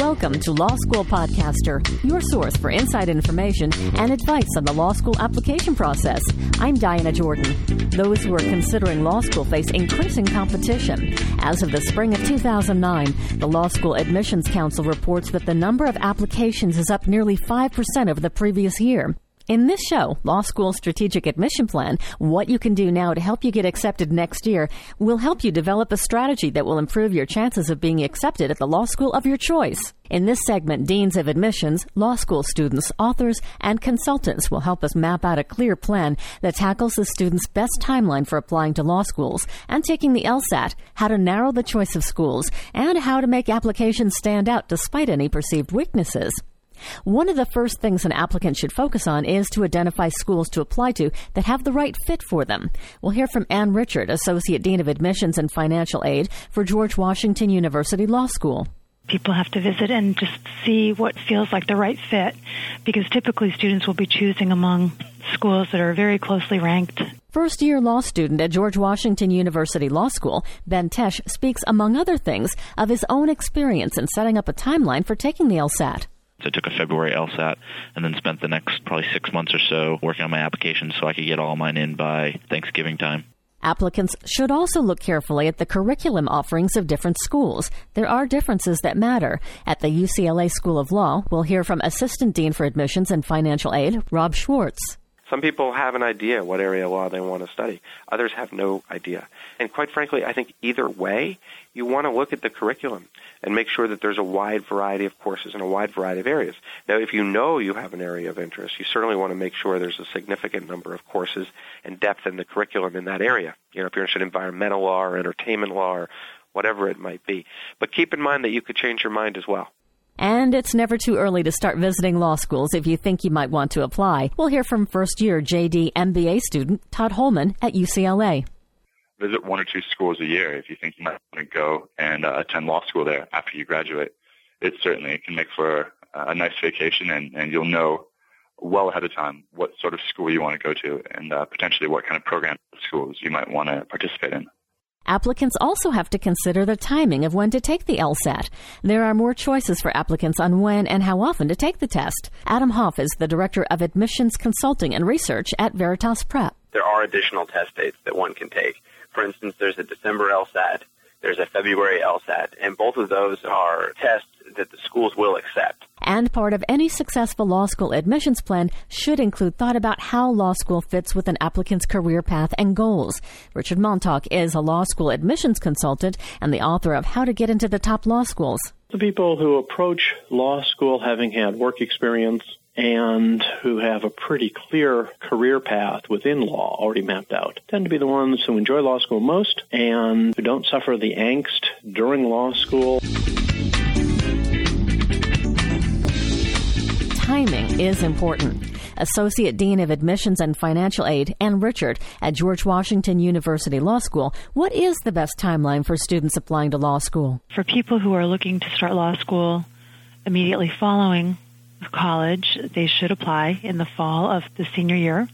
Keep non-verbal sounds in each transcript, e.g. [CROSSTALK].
Welcome to Law School Podcaster, your source for inside information and advice on the law school application process. I'm Diana Jordan. Those who are considering law school face increasing competition. As of the spring of 2009, the Law School Admissions Council reports that the number of applications is up nearly 5% over the previous year. In this show, Law School Strategic Admission Plan, what you can do now to help you get accepted next year will help you develop a strategy that will improve your chances of being accepted at the law school of your choice. In this segment, deans of admissions, law school students, authors, and consultants will help us map out a clear plan that tackles the student's best timeline for applying to law schools and taking the LSAT, how to narrow the choice of schools, and how to make applications stand out despite any perceived weaknesses. One of the first things an applicant should focus on is to identify schools to apply to that have the right fit for them. We'll hear from Ann Richard, Associate Dean of Admissions and Financial Aid for George Washington University Law School people have to visit and just see what feels like the right fit because typically students will be choosing among schools that are very closely ranked. First year law student at George Washington University Law School, Ben Tesh speaks, among other things, of his own experience in setting up a timeline for taking the LSAT. I took a February LSAT and then spent the next probably six months or so working on my application so I could get all mine in by Thanksgiving time. Applicants should also look carefully at the curriculum offerings of different schools. There are differences that matter. At the UCLA School of Law, we'll hear from Assistant Dean for Admissions and Financial Aid, Rob Schwartz. Some people have an idea what area of law they want to study. Others have no idea. And quite frankly, I think either way, you want to look at the curriculum and make sure that there's a wide variety of courses in a wide variety of areas. Now, if you know you have an area of interest, you certainly want to make sure there's a significant number of courses and depth in the curriculum in that area. You know, if you're interested in environmental law or entertainment law or whatever it might be. But keep in mind that you could change your mind as well. And it's never too early to start visiting law schools if you think you might want to apply. We'll hear from first year JD MBA student Todd Holman at UCLA. Visit one or two schools a year if you think you might want to go and uh, attend law school there after you graduate. It certainly can make for a nice vacation and, and you'll know well ahead of time what sort of school you want to go to and uh, potentially what kind of program schools you might want to participate in. Applicants also have to consider the timing of when to take the LSAT. There are more choices for applicants on when and how often to take the test. Adam Hoff is the Director of Admissions Consulting and Research at Veritas Prep. There are additional test dates that one can take. For instance, there's a December LSAT, there's a February LSAT, and both of those are tests that the schools will accept. And part of any successful law school admissions plan should include thought about how law school fits with an applicant's career path and goals. Richard Montauk is a law school admissions consultant and the author of How to Get into the Top Law Schools. The people who approach law school having had work experience and who have a pretty clear career path within law already mapped out tend to be the ones who enjoy law school most and who don't suffer the angst during law school. Timing is important. Associate Dean of Admissions and Financial Aid, Ann Richard at George Washington University Law School. What is the best timeline for students applying to law school? For people who are looking to start law school immediately following college, they should apply in the fall of the senior year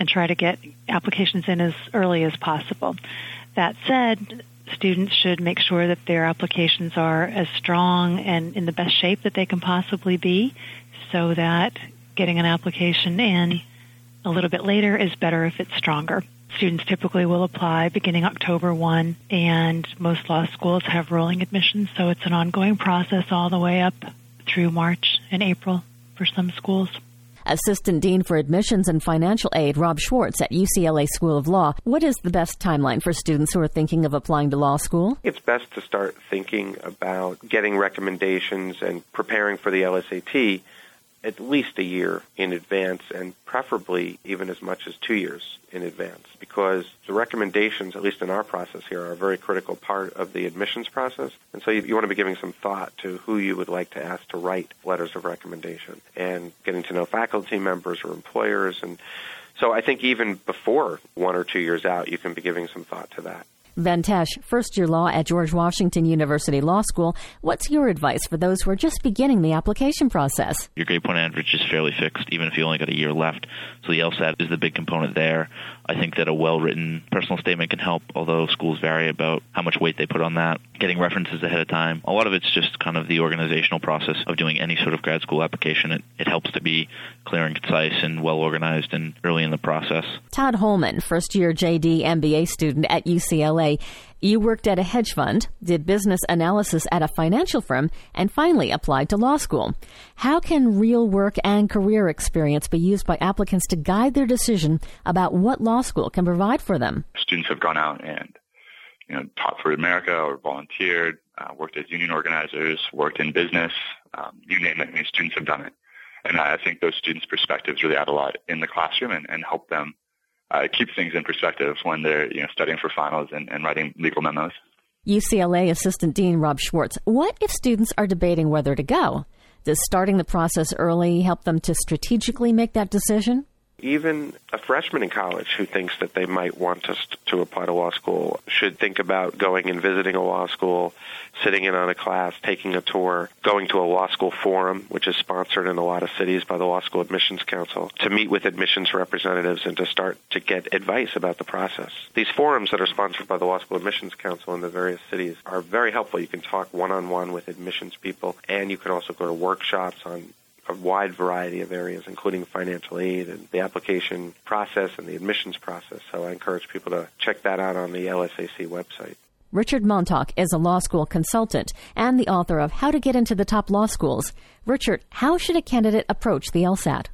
and try to get applications in as early as possible. That said, students should make sure that their applications are as strong and in the best shape that they can possibly be so that getting an application in a little bit later is better if it's stronger. Students typically will apply beginning October 1, and most law schools have rolling admissions, so it's an ongoing process all the way up through March and April for some schools. Assistant Dean for Admissions and Financial Aid, Rob Schwartz at UCLA School of Law. What is the best timeline for students who are thinking of applying to law school? It's best to start thinking about getting recommendations and preparing for the LSAT at least a year in advance and preferably even as much as two years in advance because the recommendations, at least in our process here, are a very critical part of the admissions process. And so you, you want to be giving some thought to who you would like to ask to write letters of recommendation and getting to know faculty members or employers. And so I think even before one or two years out, you can be giving some thought to that. Ben Tesh, first year law at George Washington University Law School. What's your advice for those who are just beginning the application process? Your grade point average is fairly fixed, even if you only got a year left. So the LSAT is the big component there. I think that a well written personal statement can help, although schools vary about how much weight they put on that. Getting references ahead of time. A lot of it's just kind of the organizational process of doing any sort of grad school application. It, it helps to be clear and concise and well organized and early in the process. Todd Holman, first year JD MBA student at UCLA. You worked at a hedge fund, did business analysis at a financial firm, and finally applied to law school. How can real work and career experience be used by applicants to guide their decision about what law school can provide for them? Students have gone out and you know, taught for America or volunteered, uh, worked as union organizers, worked in business, um, you name it. I mean, students have done it. And I think those students' perspectives really add a lot in the classroom and, and help them uh, keep things in perspective when they're you know studying for finals and, and writing legal memos. UCLA Assistant Dean Rob Schwartz. What if students are debating whether to go? Does starting the process early help them to strategically make that decision? Even a freshman in college who thinks that they might want us to apply to law school should think about going and visiting a law school, sitting in on a class, taking a tour, going to a law school forum, which is sponsored in a lot of cities by the Law School Admissions Council, to meet with admissions representatives and to start to get advice about the process. These forums that are sponsored by the Law School Admissions Council in the various cities are very helpful. You can talk one on one with admissions people, and you can also go to workshops on a wide variety of areas, including financial aid and the application process and the admissions process. So I encourage people to check that out on the LSAC website. Richard Montauk is a law school consultant and the author of How to Get into the Top Law Schools. Richard, how should a candidate approach the LSAT?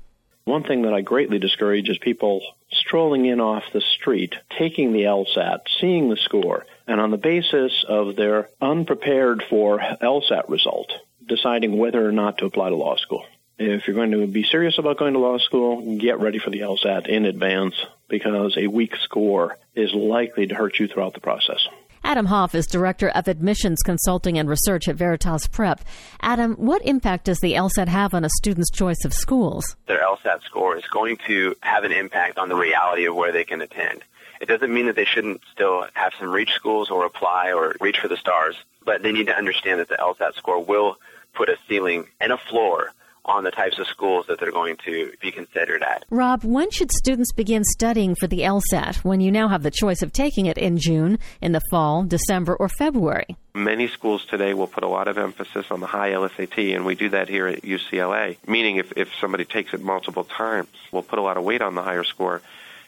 One thing that I greatly discourage is people strolling in off the street, taking the LSAT, seeing the score, and on the basis of their unprepared for LSAT result, deciding whether or not to apply to law school. If you're going to be serious about going to law school, get ready for the LSAT in advance because a weak score is likely to hurt you throughout the process. Adam Hoff is Director of Admissions Consulting and Research at Veritas Prep. Adam, what impact does the LSAT have on a student's choice of schools? Their LSAT score is going to have an impact on the reality of where they can attend. It doesn't mean that they shouldn't still have some reach schools or apply or reach for the stars, but they need to understand that the LSAT score will put a ceiling and a floor on the types of schools that they're going to be considered at. Rob, when should students begin studying for the LSAT when you now have the choice of taking it in June, in the fall, December, or February? Many schools today will put a lot of emphasis on the high LSAT, and we do that here at UCLA, meaning if, if somebody takes it multiple times, we'll put a lot of weight on the higher score.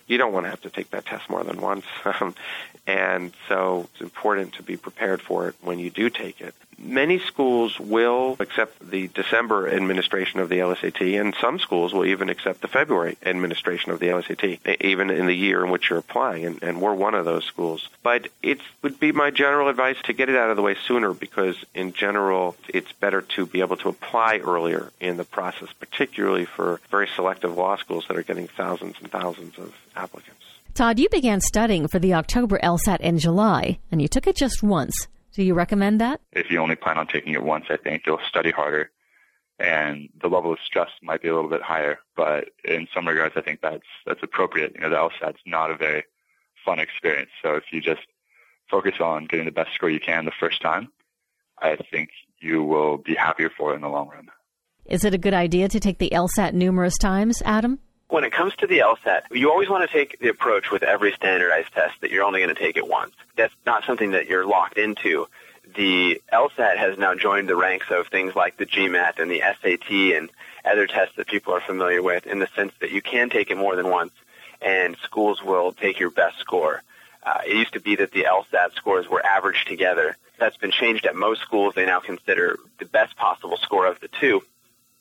You don't want to have to take that test more than once. [LAUGHS] and so it's important to be prepared for it when you do take it. Many schools will accept the December administration of the LSAT, and some schools will even accept the February administration of the LSAT, even in the year in which you're applying, and, and we're one of those schools. But it would be my general advice to get it out of the way sooner because, in general, it's better to be able to apply earlier in the process, particularly for very selective law schools that are getting thousands and thousands of applicants. Todd, you began studying for the October LSAT in July, and you took it just once. Do you recommend that? If you only plan on taking it once, I think you'll study harder and the level of stress might be a little bit higher. But in some regards, I think that's that's appropriate. You know, the LSAT's not a very fun experience. So if you just focus on getting the best score you can the first time, I think you will be happier for it in the long run. Is it a good idea to take the LSAT numerous times, Adam? When it comes to the LSAT, you always want to take the approach with every standardized test that you're only going to take it once. That's not something that you're locked into. The LSAT has now joined the ranks of things like the GMAT and the SAT and other tests that people are familiar with in the sense that you can take it more than once and schools will take your best score. Uh, it used to be that the LSAT scores were averaged together. That's been changed at most schools. They now consider the best possible score of the two.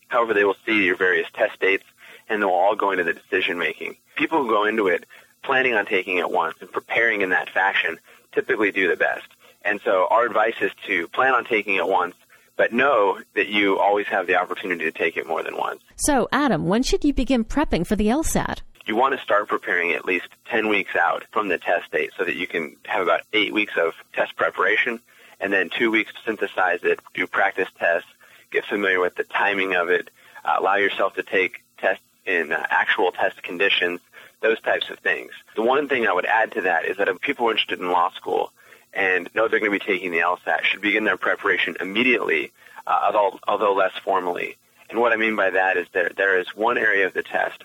However, they will see your various test dates and they'll all go into the decision making. People who go into it planning on taking it once and preparing in that fashion typically do the best. And so our advice is to plan on taking it once, but know that you always have the opportunity to take it more than once. So, Adam, when should you begin prepping for the LSAT? You want to start preparing at least 10 weeks out from the test date so that you can have about eight weeks of test preparation and then two weeks to synthesize it, do practice tests, get familiar with the timing of it, uh, allow yourself to take tests in uh, actual test conditions, those types of things. The one thing I would add to that is that if people are interested in law school, and know they're going to be taking the LSAT should begin their preparation immediately, uh, although, although less formally. And what I mean by that is there, there is one area of the test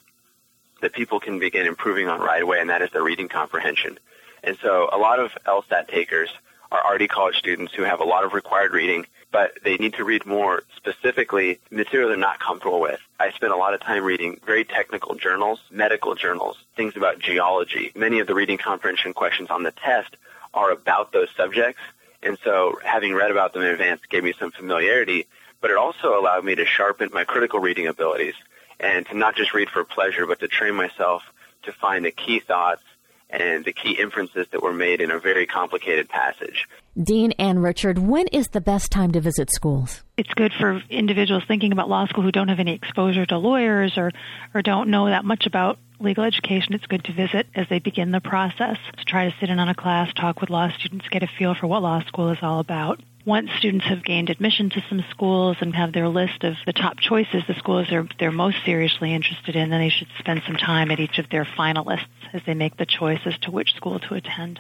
that people can begin improving on right away, and that is their reading comprehension. And so a lot of LSAT takers are already college students who have a lot of required reading, but they need to read more specifically material they're not comfortable with. I spent a lot of time reading very technical journals, medical journals, things about geology. Many of the reading comprehension questions on the test are about those subjects. And so having read about them in advance gave me some familiarity, but it also allowed me to sharpen my critical reading abilities and to not just read for pleasure, but to train myself to find the key thoughts and the key inferences that were made in a very complicated passage. Dean Ann Richard, when is the best time to visit schools? It's good for individuals thinking about law school who don't have any exposure to lawyers or, or don't know that much about legal education. It's good to visit as they begin the process. To try to sit in on a class, talk with law students, get a feel for what law school is all about once students have gained admission to some schools and have their list of the top choices, the schools they're, they're most seriously interested in, then they should spend some time at each of their finalists as they make the choice as to which school to attend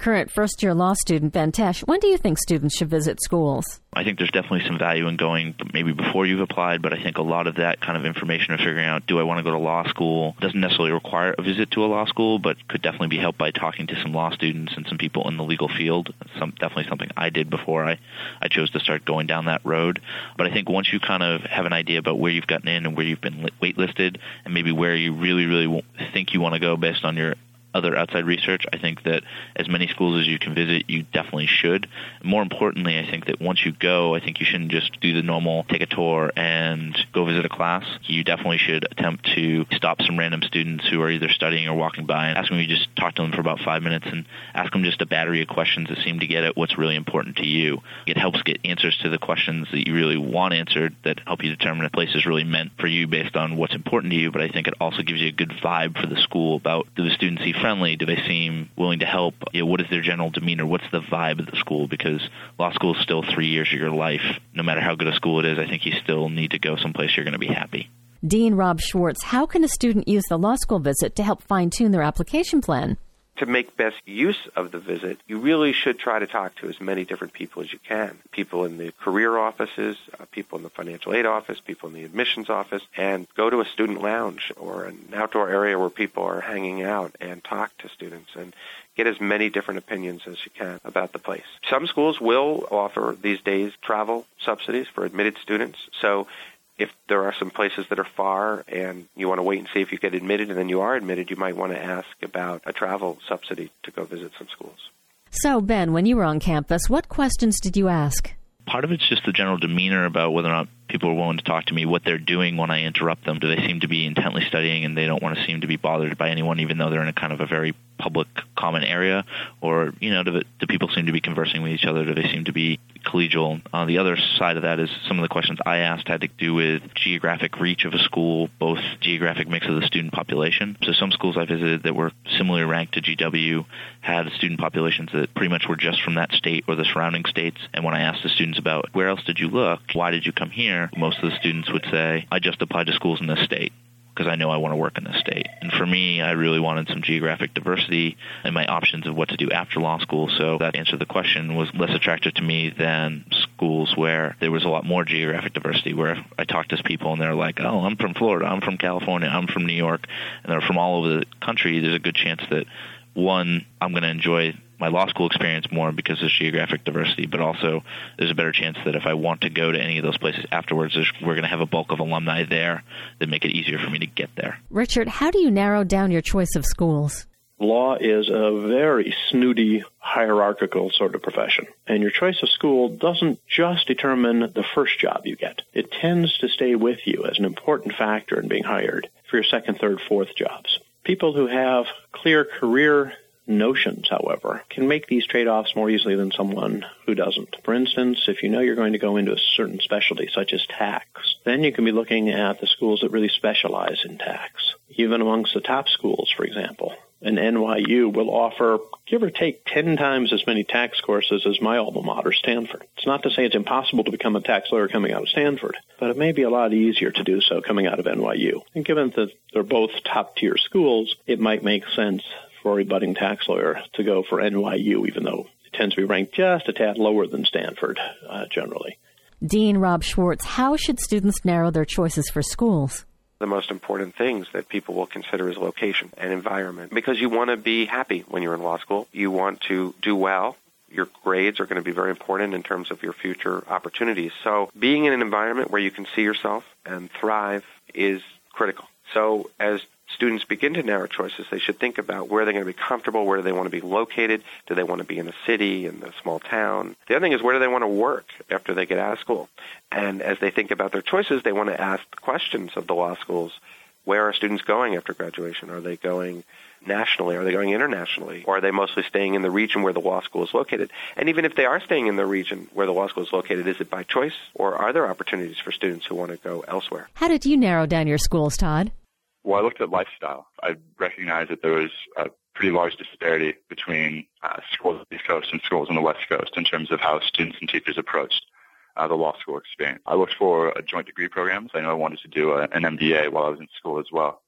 current first year law student Ben Tesh, when do you think students should visit schools? I think there's definitely some value in going maybe before you've applied, but I think a lot of that kind of information of figuring out do I want to go to law school doesn't necessarily require a visit to a law school, but could definitely be helped by talking to some law students and some people in the legal field. Some definitely something I did before I I chose to start going down that road. But I think once you kind of have an idea about where you've gotten in and where you've been waitlisted, and maybe where you really really think you want to go based on your other outside research. I think that as many schools as you can visit, you definitely should. More importantly, I think that once you go, I think you shouldn't just do the normal take a tour and go visit a class. You definitely should attempt to stop some random students who are either studying or walking by and ask them you just talk to them for about five minutes and ask them just a battery of questions that seem to get at what's really important to you. It helps get answers to the questions that you really want answered that help you determine if a place is really meant for you based on what's important to you. But I think it also gives you a good vibe for the school about do the students see friendly? Do they seem willing to help? You know, what is their general demeanor? What's the vibe of the school? Because law school is still three years of your life. No matter how good a school it is, I think you still need to go someplace you're going to be happy. Dean Rob Schwartz, how can a student use the law school visit to help fine tune their application plan? To make best use of the visit, you really should try to talk to as many different people as you can. People in the career offices, uh, people in the financial aid office, people in the admissions office, and go to a student lounge or an outdoor area where people are hanging out and talk to students and get as many different opinions as you can about the place. Some schools will offer these days travel subsidies for admitted students. So if there are some places that are far and you want to wait and see if you get admitted and then you are admitted, you might want to ask about a travel subsidy to go visit some schools. So, Ben, when you were on campus, what questions did you ask? Part of it's just the general demeanor about whether or not people are willing to talk to me, what they're doing when I interrupt them. Do they seem to be intently studying and they don't want to seem to be bothered by anyone, even though they're in a kind of a very public common area? Or, you know, do, do people seem to be conversing with each other? Do they seem to be collegial? On the other side of that is some of the questions I asked had to do with geographic reach of a school, both geographic mix of the student population. So some schools I visited that were similarly ranked to GW had student populations that pretty much were just from that state or the surrounding states. And when I asked the students about where else did you look, why did you come here, most of the students would say, I just applied to schools in this state because I know I want to work in this state. And for me, I really wanted some geographic diversity in my options of what to do after law school. So that answer to the question was less attractive to me than schools where there was a lot more geographic diversity, where I talked to people and they're like, oh, I'm from Florida, I'm from California, I'm from New York, and they're from all over the country. There's a good chance that one, I'm going to enjoy my law school experience more because there's geographic diversity, but also there's a better chance that if I want to go to any of those places afterwards, we're going to have a bulk of alumni there that make it easier for me to get there. Richard, how do you narrow down your choice of schools? Law is a very snooty, hierarchical sort of profession. And your choice of school doesn't just determine the first job you get. It tends to stay with you as an important factor in being hired for your second, third, fourth jobs. People who have clear career notions, however, can make these trade-offs more easily than someone who doesn't. For instance, if you know you're going to go into a certain specialty, such as tax, then you can be looking at the schools that really specialize in tax. Even amongst the top schools, for example, an NYU will offer, give or take, 10 times as many tax courses as my alma mater, Stanford. It's not to say it's impossible to become a tax lawyer coming out of Stanford, but it may be a lot easier to do so coming out of NYU. And given that they're both top tier schools, it might make sense for a budding tax lawyer to go for NYU, even though It tends to be ranked just a tad lower than Stanford, uh, generally. Dean Rob Schwartz, how should students narrow their choices for schools? the most important things that people will consider is location and environment because you want to be happy when you're in law school. You want to do well. Your grades are going to be very important in terms of your future opportunities. So being in an environment where you can see yourself and thrive is critical. So as students begin to narrow choices, they should think about where they're going to be comfortable, where do they want to be located, do they want to be in a city, in a small town. The other thing is where do they want to work after they get out of school. And as they think about their choices, they want to ask questions of the law schools. Where are students going after graduation? Are they going nationally? Are they going internationally? Or are they mostly staying in the region where the law school is located? And even if they are staying in the region where the law school is located, is it by choice or are there opportunities for students who want to go elsewhere? How did you narrow down your schools, Todd? Well, I looked at lifestyle. I recognized that there was a pretty large disparity between uh, schools on the East Coast and schools on the West Coast in terms of how students and teachers approached uh, the law school experience. I looked for a joint degree programs. I know I wanted to do a, an MBA while I was in school as well.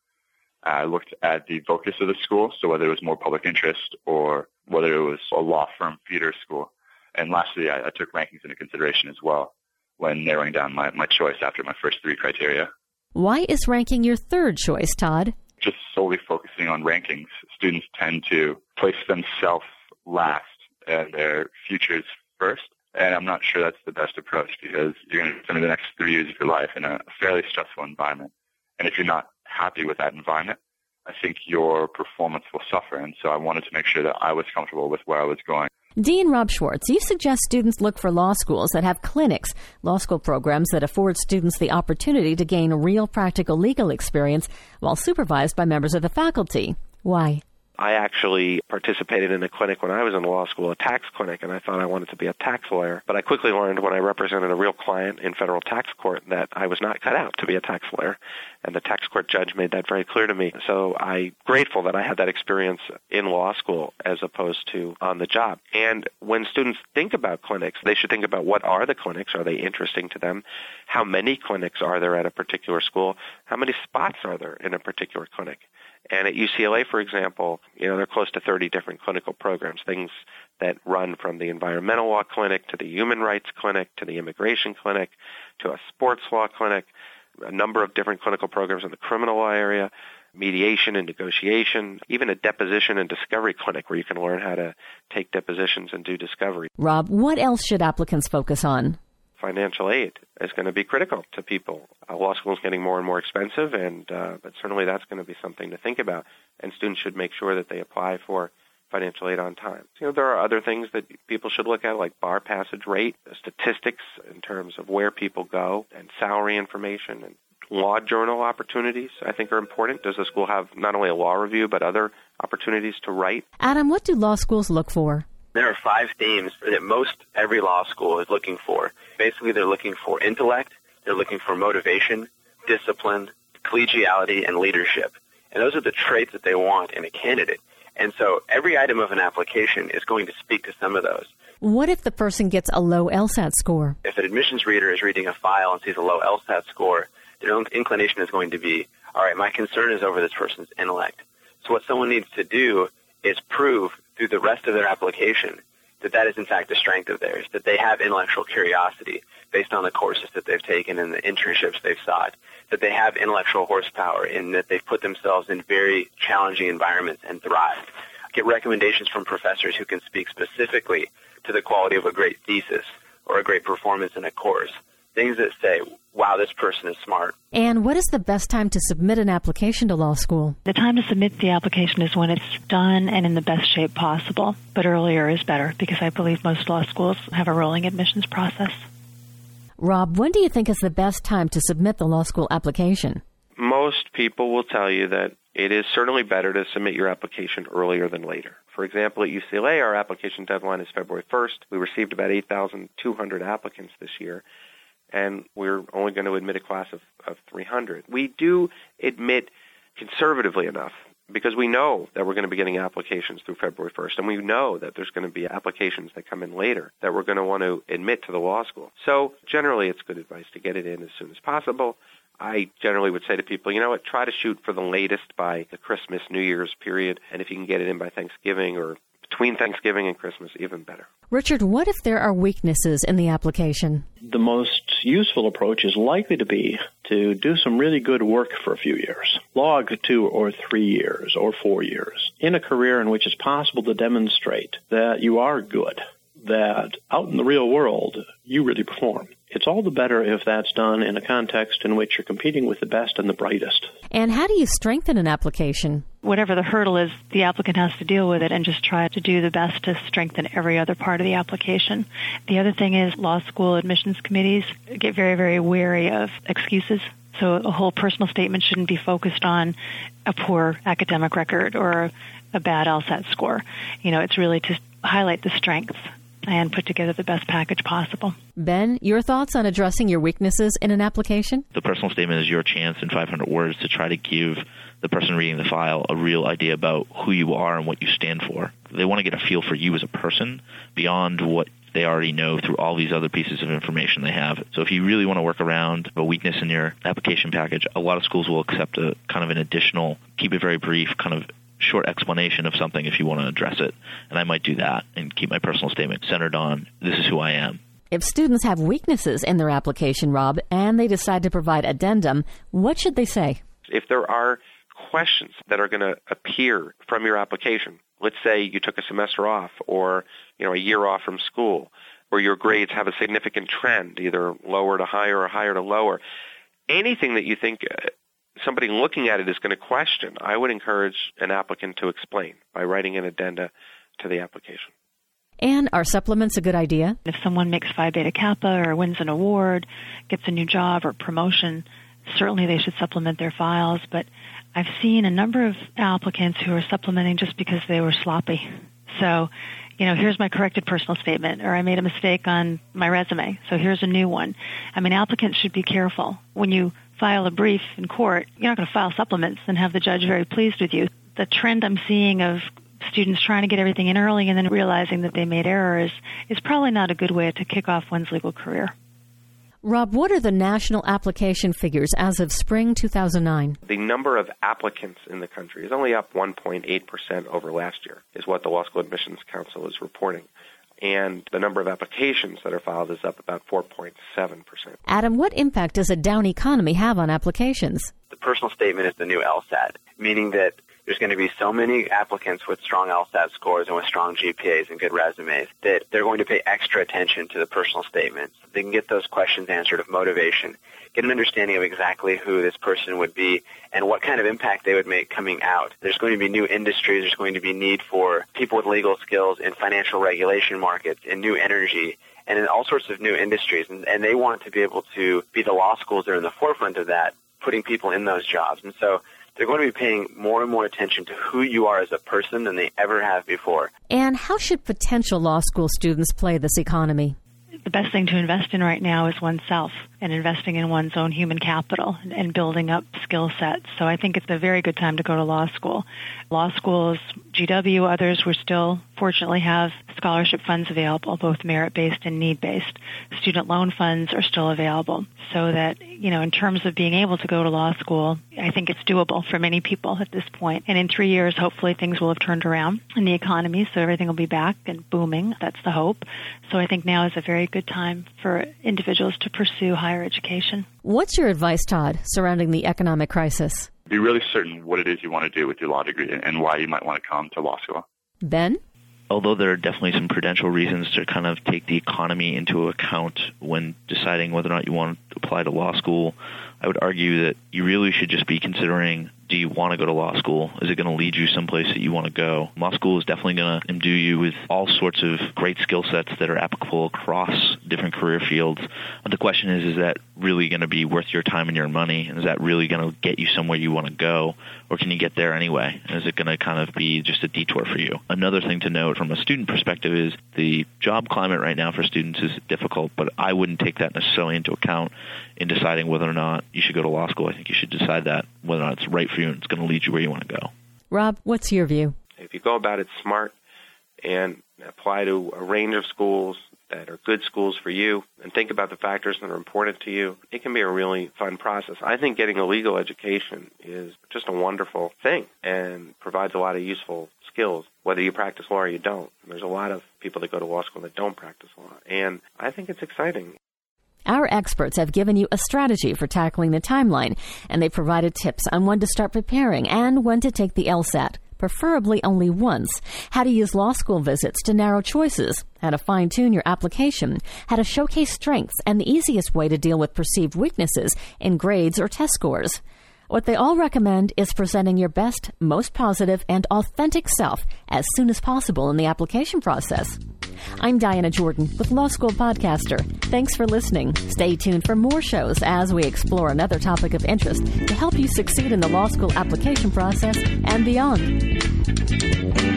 I looked at the focus of the school, so whether it was more public interest or whether it was a law firm feeder school. And lastly, I, I took rankings into consideration as well when narrowing down my, my choice after my first three criteria. Why is ranking your third choice, Todd? Just solely focusing on rankings, students tend to place themselves last and their futures first. And I'm not sure that's the best approach because you're going to spend the next three years of your life in a fairly stressful environment. And if you're not happy with that environment, I think your performance will suffer. And so I wanted to make sure that I was comfortable with where I was going. Dean Rob Schwartz, you suggest students look for law schools that have clinics, law school programs that afford students the opportunity to gain real practical legal experience while supervised by members of the faculty. Why? I actually participated in a clinic when I was in law school, a tax clinic, and I thought I wanted to be a tax lawyer. But I quickly learned when I represented a real client in federal tax court that I was not cut out to be a tax lawyer. And the tax court judge made that very clear to me. So I'm grateful that I had that experience in law school as opposed to on the job. And when students think about clinics, they should think about what are the clinics? Are they interesting to them? How many clinics are there at a particular school? How many spots are there in a particular clinic? And at UCLA, for example, you know, there are close to 30 different clinical programs, things that run from the environmental law clinic to the human rights clinic to the immigration clinic to a sports law clinic, a number of different clinical programs in the criminal law area, mediation and negotiation, even a deposition and discovery clinic where you can learn how to take depositions and do discovery. Rob, what else should applicants focus on? Financial aid is going to be critical to people. Uh, law school is getting more and more expensive, and uh, but certainly that's going to be something to think about. And students should make sure that they apply for financial aid on time. You know, there are other things that people should look at, like bar passage rate, statistics in terms of where people go, and salary information, and law journal opportunities. I think are important. Does the school have not only a law review but other opportunities to write? Adam, what do law schools look for? There are five themes that most every law school is looking for. Basically, they're looking for intellect, they're looking for motivation, discipline, collegiality, and leadership. And those are the traits that they want in a candidate. And so every item of an application is going to speak to some of those. What if the person gets a low LSAT score? If an admissions reader is reading a file and sees a low LSAT score, their own inclination is going to be, all right, my concern is over this person's intellect. So what someone needs to do is prove through the rest of their application that that is in fact a strength of theirs, that they have intellectual curiosity based on the courses that they've taken and the internships they've sought, that they have intellectual horsepower in that they've put themselves in very challenging environments and thrived. Get recommendations from professors who can speak specifically to the quality of a great thesis or a great performance in a course. Things that say, wow, this person is smart. And what is the best time to submit an application to law school? The time to submit the application is when it's done and in the best shape possible, but earlier is better because I believe most law schools have a rolling admissions process. Rob, when do you think is the best time to submit the law school application? Most people will tell you that it is certainly better to submit your application earlier than later. For example, at UCLA, our application deadline is February 1st. We received about 8,200 applicants this year and we're only going to admit a class of, of 300. We do admit conservatively enough because we know that we're going to be getting applications through February 1st, and we know that there's going to be applications that come in later that we're going to want to admit to the law school. So generally, it's good advice to get it in as soon as possible. I generally would say to people, you know what, try to shoot for the latest by the Christmas, New Year's period, and if you can get it in by Thanksgiving or between Thanksgiving and Christmas, even better. Richard, what if there are weaknesses in the application? The most useful approach is likely to be to do some really good work for a few years. Log two or three years or four years in a career in which it's possible to demonstrate that you are good, that out in the real world, you really perform. It's all the better if that's done in a context in which you're competing with the best and the brightest. And how do you strengthen an application? Whatever the hurdle is, the applicant has to deal with it and just try to do the best to strengthen every other part of the application. The other thing is law school admissions committees get very, very wary of excuses. So a whole personal statement shouldn't be focused on a poor academic record or a bad LSAT score. You know, it's really to highlight the strengths and put together the best package possible. Ben, your thoughts on addressing your weaknesses in an application? The personal statement is your chance in 500 words to try to give the person reading the file a real idea about who you are and what you stand for. They want to get a feel for you as a person beyond what they already know through all these other pieces of information they have. So if you really want to work around a weakness in your application package, a lot of schools will accept a kind of an additional, keep it very brief, kind of short explanation of something if you want to address it. And I might do that and keep my personal statement centered on this is who I am. If students have weaknesses in their application, Rob, and they decide to provide addendum, what should they say? If there are questions that are going to appear from your application, let's say you took a semester off or you know a year off from school, or your grades have a significant trend, either lower to higher or higher to lower, anything that you think uh, somebody looking at it is going to question, I would encourage an applicant to explain by writing an addenda to the application. And are supplements a good idea? If someone makes Phi Beta Kappa or wins an award, gets a new job or promotion, certainly they should supplement their files. But I've seen a number of applicants who are supplementing just because they were sloppy. So, you know, here's my corrected personal statement, or I made a mistake on my resume, so here's a new one. I mean, applicants should be careful. When you file a brief in court, you're not going to file supplements and have the judge very pleased with you. The trend I'm seeing of students trying to get everything in early and then realizing that they made errors is probably not a good way to kick off one's legal career. Rob, what are the national application figures as of spring 2009? The number of applicants in the country is only up 1.8% over last year, is what the Law School Admissions Council is reporting and the number of applications that are filed is up about 4.7%. Adam, what impact does a down economy have on applications? The personal statement is the new LSAT, meaning that there's going to be so many applicants with strong LSAT scores and with strong GPAs and good resumes that they're going to pay extra attention to the personal statements. They can get those questions answered of motivation, get an understanding of exactly who this person would be and what kind of impact they would make coming out. There's going to be new industries. There's going to be need for people with legal skills in financial regulation markets, in new energy, and in all sorts of new industries. And, and they want to be able to be the law schools that are in the forefront of that, putting people in those jobs. And so they're going to be paying more and more attention to who you are as a person than they ever have before. And how should potential law school students play this economy? The best thing to invest in right now is oneself and investing in one's own human capital and building up skill sets. So I think it's a very good time to go to law school. Law schools, GW, others, we still fortunately have scholarship funds available, both merit-based and need-based. Student loan funds are still available. So that, you know, in terms of being able to go to law school, I think it's doable for many people at this point. And in three years, hopefully things will have turned around in the economy, so everything will be back and booming. That's the hope. So I think now is a very good time for individuals to pursue higher higher education. What's your advice, Todd, surrounding the economic crisis? Be really certain what it is you want to do with your law degree and why you might want to come to law school. Ben? Although there are definitely some prudential reasons to kind of take the economy into account when deciding whether or not you want to apply to law school, I would argue that you really should just be considering do you want to go to law school? Is it going to lead you someplace that you want to go? Law school is definitely going to imbue you with all sorts of great skill sets that are applicable across different career fields. But the question is, is that really going to be worth your time and your money? And is that really going to get you somewhere you want to go? Or can you get there anyway? And is it going to kind of be just a detour for you? Another thing to note from a student perspective is the job climate right now for students is difficult, but I wouldn't take that necessarily into account in deciding whether or not you should go to law school. I think you should decide that whether or not it's right for you and it's going to lead you where you want to go. Rob, what's your view? If you go about it smart and apply to a range of schools that are good schools for you and think about the factors that are important to you, it can be a really fun process. I think getting a legal education is just a wonderful thing and provides a lot of useful skills, whether you practice law or you don't. There's a lot of people that go to law school that don't practice law, and I think it's exciting. Our experts have given you a strategy for tackling the timeline, and they provided tips on when to start preparing and when to take the LSAT, preferably only once, how to use law school visits to narrow choices, how to fine tune your application, how to showcase strengths, and the easiest way to deal with perceived weaknesses in grades or test scores. What they all recommend is presenting your best, most positive, and authentic self as soon as possible in the application process. Mm-hmm. I'm Diana Jordan with Law School Podcaster. Thanks for listening. Stay tuned for more shows as we explore another topic of interest to help you succeed in the law school application process and beyond.